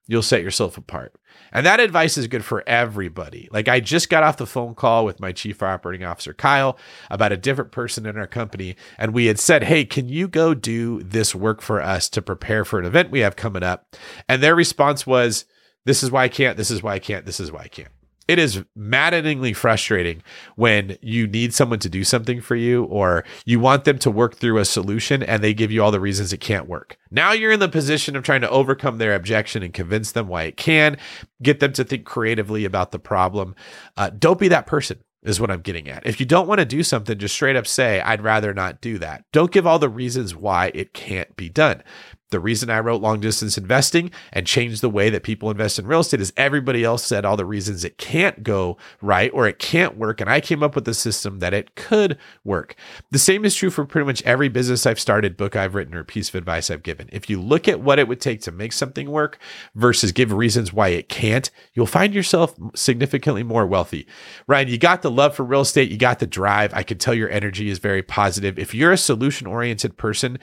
you'll set yourself apart. And that advice is good for everybody. Like I just got off the phone call with my chief operating officer, Kyle, about a different person in our company. And we had said, Hey, can you go do this work for us to prepare for an event we have coming up? And their response was, This is why I can't. This is why I can't. This is why I can't it is maddeningly frustrating when you need someone to do something for you or you want them to work through a solution and they give you all the reasons it can't work. Now you're in the position of trying to overcome their objection and convince them why it can, get them to think creatively about the problem. Uh, don't be that person is what I'm getting at. If you don't want to do something, just straight up say, I'd rather not do that. Don't give all the reasons why it can't be done. The reason I wrote long distance investing and changed the way that people invest in real estate is everybody else said all the reasons it can't go right or it can't work. And I came up with a system that it could work. The same is true for pretty much every business I've started, book I've written, or piece of advice I've given. If you look at what it would take to make something work versus give reasons why it can't, you'll find yourself significantly more wealthy. Ryan, you got the love for real estate, you got the drive. I can tell your energy is very positive. If you're a solution oriented person,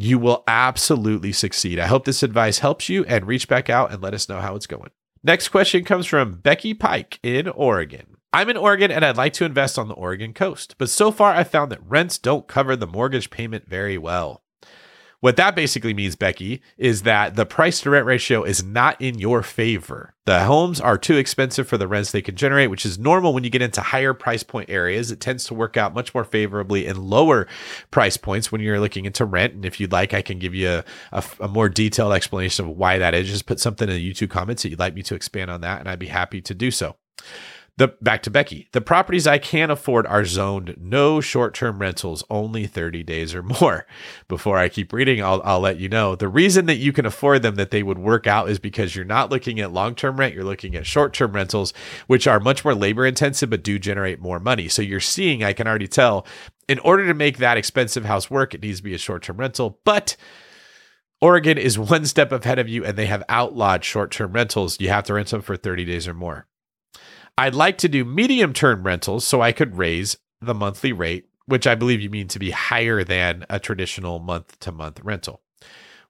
you will absolutely succeed. I hope this advice helps you and reach back out and let us know how it's going. Next question comes from Becky Pike in Oregon. I'm in Oregon and I'd like to invest on the Oregon coast, but so far I found that rents don't cover the mortgage payment very well. What that basically means, Becky, is that the price to rent ratio is not in your favor. The homes are too expensive for the rents they can generate, which is normal when you get into higher price point areas. It tends to work out much more favorably in lower price points when you're looking into rent. And if you'd like, I can give you a, a, a more detailed explanation of why that is. Just put something in the YouTube comments that you'd like me to expand on that, and I'd be happy to do so. The back to Becky. The properties I can afford are zoned no short-term rentals, only 30 days or more. Before I keep reading, I'll, I'll let you know. The reason that you can afford them that they would work out is because you're not looking at long-term rent, you're looking at short-term rentals, which are much more labor intensive but do generate more money. So you're seeing, I can already tell, in order to make that expensive house work, it needs to be a short-term rental, but Oregon is one step ahead of you and they have outlawed short term rentals. You have to rent them for 30 days or more. I'd like to do medium term rentals so I could raise the monthly rate, which I believe you mean to be higher than a traditional month to month rental.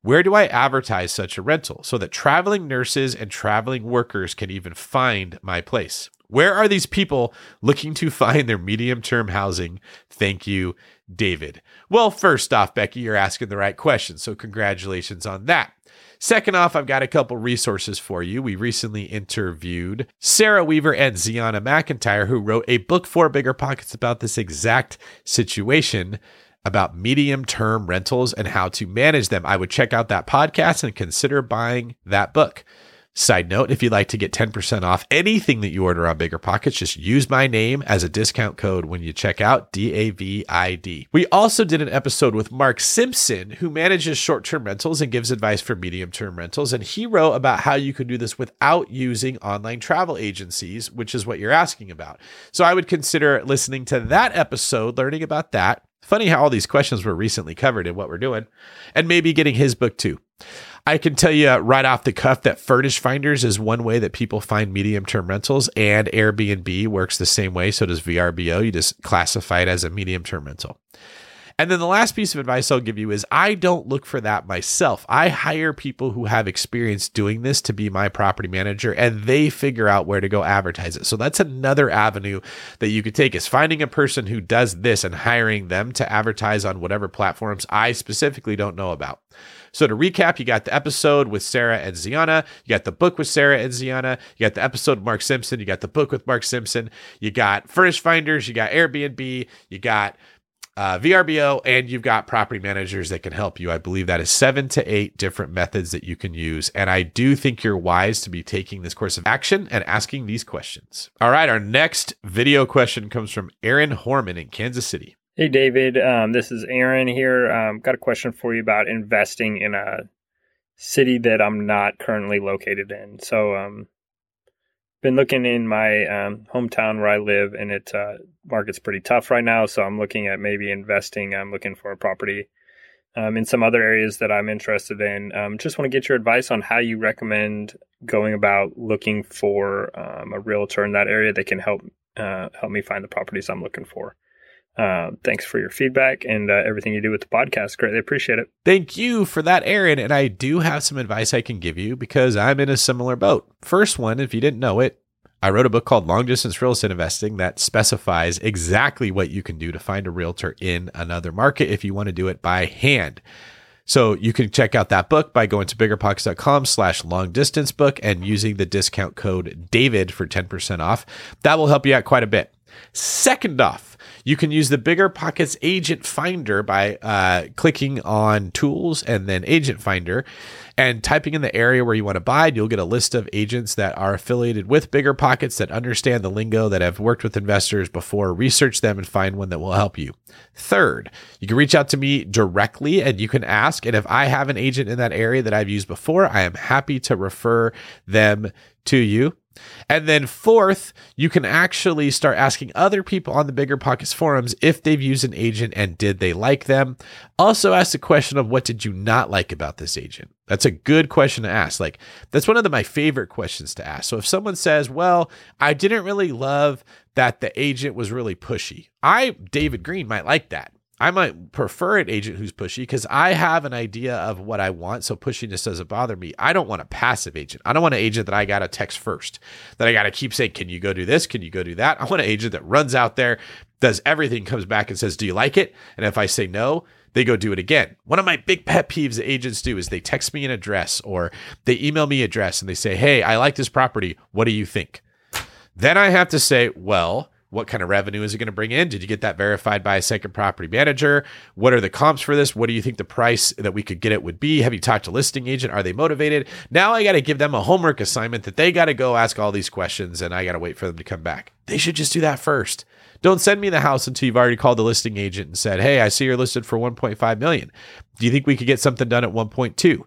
Where do I advertise such a rental so that traveling nurses and traveling workers can even find my place? Where are these people looking to find their medium term housing? Thank you, David. Well, first off, Becky, you're asking the right question. So, congratulations on that. Second off, I've got a couple resources for you. We recently interviewed Sarah Weaver and Zeona McIntyre, who wrote a book for Bigger Pockets about this exact situation about medium term rentals and how to manage them. I would check out that podcast and consider buying that book. Side note, if you'd like to get 10% off anything that you order on Bigger Pockets, just use my name as a discount code when you check out DAVID. We also did an episode with Mark Simpson, who manages short term rentals and gives advice for medium term rentals. And he wrote about how you can do this without using online travel agencies, which is what you're asking about. So I would consider listening to that episode, learning about that. Funny how all these questions were recently covered in what we're doing, and maybe getting his book too. I can tell you right off the cuff that Furnish Finders is one way that people find medium term rentals, and Airbnb works the same way. So does VRBO. You just classify it as a medium term rental. And then the last piece of advice I'll give you is I don't look for that myself. I hire people who have experience doing this to be my property manager and they figure out where to go advertise it. So that's another avenue that you could take is finding a person who does this and hiring them to advertise on whatever platforms I specifically don't know about. So to recap, you got the episode with Sarah and Zeona, you got the book with Sarah and Zeona, you got the episode with Mark Simpson, you got the book with Mark Simpson, you got Furnish Finders, you got Airbnb, you got uh, VRBO, and you've got property managers that can help you. I believe that is seven to eight different methods that you can use. And I do think you're wise to be taking this course of action and asking these questions. All right, our next video question comes from Aaron Horman in Kansas City. Hey, David. Um, this is Aaron here. Um, got a question for you about investing in a city that I'm not currently located in. So, um, been looking in my um, hometown where I live, and it uh, market's pretty tough right now. So, I'm looking at maybe investing. I'm looking for a property um, in some other areas that I'm interested in. Um, just want to get your advice on how you recommend going about looking for um, a realtor in that area that can help uh, help me find the properties I'm looking for. Uh, thanks for your feedback and uh, everything you do with the podcast. Greatly appreciate it. Thank you for that, Aaron. And I do have some advice I can give you because I'm in a similar boat. First one, if you didn't know it, I wrote a book called Long Distance Real Estate Investing that specifies exactly what you can do to find a realtor in another market if you want to do it by hand. So you can check out that book by going to biggerpockets.com slash long distance book and using the discount code David for 10% off. That will help you out quite a bit. Second off, you can use the Bigger Pockets Agent Finder by uh, clicking on Tools and then Agent Finder and typing in the area where you want to buy. You'll get a list of agents that are affiliated with Bigger Pockets that understand the lingo, that have worked with investors before. Research them and find one that will help you. Third, you can reach out to me directly and you can ask. And if I have an agent in that area that I've used before, I am happy to refer them to you. And then fourth, you can actually start asking other people on the Bigger Pockets forums if they've used an agent and did they like them. Also ask the question of what did you not like about this agent? That's a good question to ask. Like that's one of the, my favorite questions to ask. So if someone says, "Well, I didn't really love that the agent was really pushy." I David Greene might like that. I might prefer an agent who's pushy because I have an idea of what I want. So pushiness doesn't bother me. I don't want a passive agent. I don't want an agent that I got to text first, that I got to keep saying, Can you go do this? Can you go do that? I want an agent that runs out there, does everything, comes back and says, Do you like it? And if I say no, they go do it again. One of my big pet peeves that agents do is they text me an address or they email me address and they say, Hey, I like this property. What do you think? Then I have to say, Well, What kind of revenue is it going to bring in? Did you get that verified by a second property manager? What are the comps for this? What do you think the price that we could get it would be? Have you talked to listing agent? Are they motivated? Now I got to give them a homework assignment that they got to go ask all these questions and I got to wait for them to come back. They should just do that first. Don't send me the house until you've already called the listing agent and said, "Hey, I see you're listed for 1.5 million. Do you think we could get something done at 1.2?"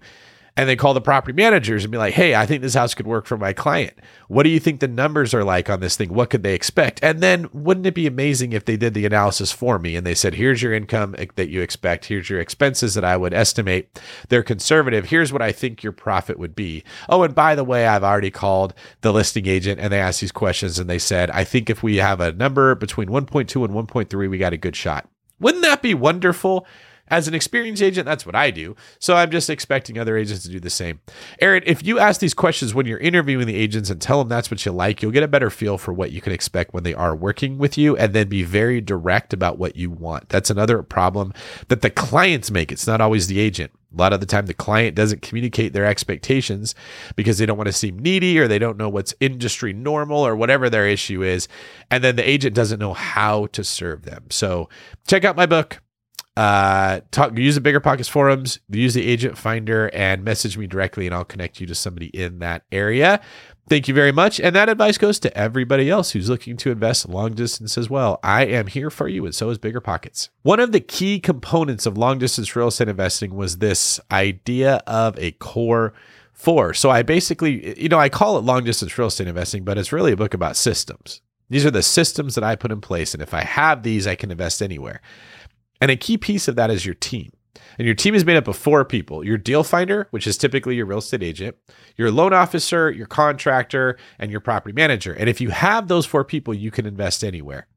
And then call the property managers and be like, hey, I think this house could work for my client. What do you think the numbers are like on this thing? What could they expect? And then wouldn't it be amazing if they did the analysis for me and they said, here's your income that you expect, here's your expenses that I would estimate. They're conservative. Here's what I think your profit would be. Oh, and by the way, I've already called the listing agent and they asked these questions and they said, I think if we have a number between 1.2 and 1.3, we got a good shot. Wouldn't that be wonderful? As an experienced agent, that's what I do. So I'm just expecting other agents to do the same. Aaron, if you ask these questions when you're interviewing the agents and tell them that's what you like, you'll get a better feel for what you can expect when they are working with you and then be very direct about what you want. That's another problem that the clients make. It's not always the agent. A lot of the time, the client doesn't communicate their expectations because they don't want to seem needy or they don't know what's industry normal or whatever their issue is. And then the agent doesn't know how to serve them. So check out my book uh, talk, use the Bigger Pockets forums, use the agent finder, and message me directly, and I'll connect you to somebody in that area. Thank you very much. And that advice goes to everybody else who's looking to invest long distance as well. I am here for you, and so is Bigger Pockets. One of the key components of long distance real estate investing was this idea of a core four. So I basically, you know, I call it long distance real estate investing, but it's really a book about systems. These are the systems that I put in place. And if I have these, I can invest anywhere. And a key piece of that is your team. And your team is made up of four people your deal finder, which is typically your real estate agent, your loan officer, your contractor, and your property manager. And if you have those four people, you can invest anywhere.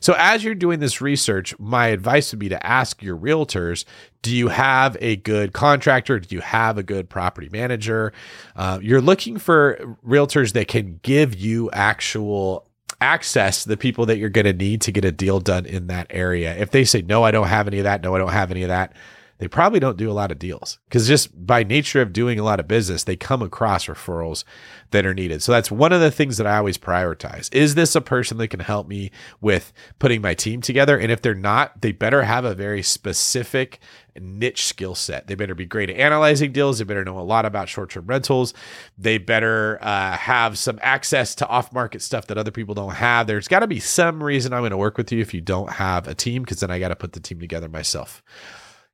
So, as you're doing this research, my advice would be to ask your realtors do you have a good contractor? Do you have a good property manager? Uh, you're looking for realtors that can give you actual access the people that you're going to need to get a deal done in that area. If they say, no, I don't have any of that, no, I don't have any of that, they probably don't do a lot of deals because just by nature of doing a lot of business, they come across referrals that are needed. So that's one of the things that I always prioritize. Is this a person that can help me with putting my team together? And if they're not, they better have a very specific niche skill set. They better be great at analyzing deals. They better know a lot about short term rentals. They better uh, have some access to off market stuff that other people don't have. There's got to be some reason I'm going to work with you if you don't have a team, because then I got to put the team together myself.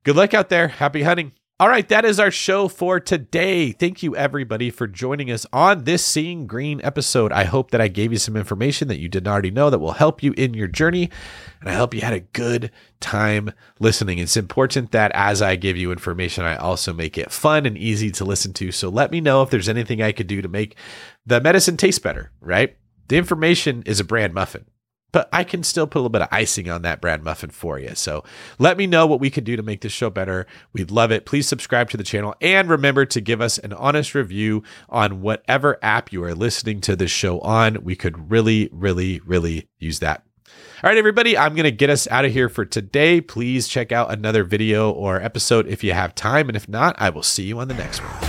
Good luck out there. Happy hunting. All right, that is our show for today. Thank you, everybody, for joining us on this Seeing Greene episode. I hope that I gave you some information that you didn't already know that will help you in your journey. And I hope you had a good time listening. It's important that as I give you information, I also make it fun and easy to listen to. So let me know if there's anything I could do to make the medicine taste better, right? The information is a bran muffin but I can still put a little bit of icing on that bran muffin for you. So let me know what we could do to make this show better. We'd love it. Please subscribe to the channel and remember to give us an honest review on whatever app you are listening to this show on. We could really, really, really use that. All right, everybody, I'm going to get us out of here for today. Please check out another video or episode if you have time. And if not, I will see you on the next one.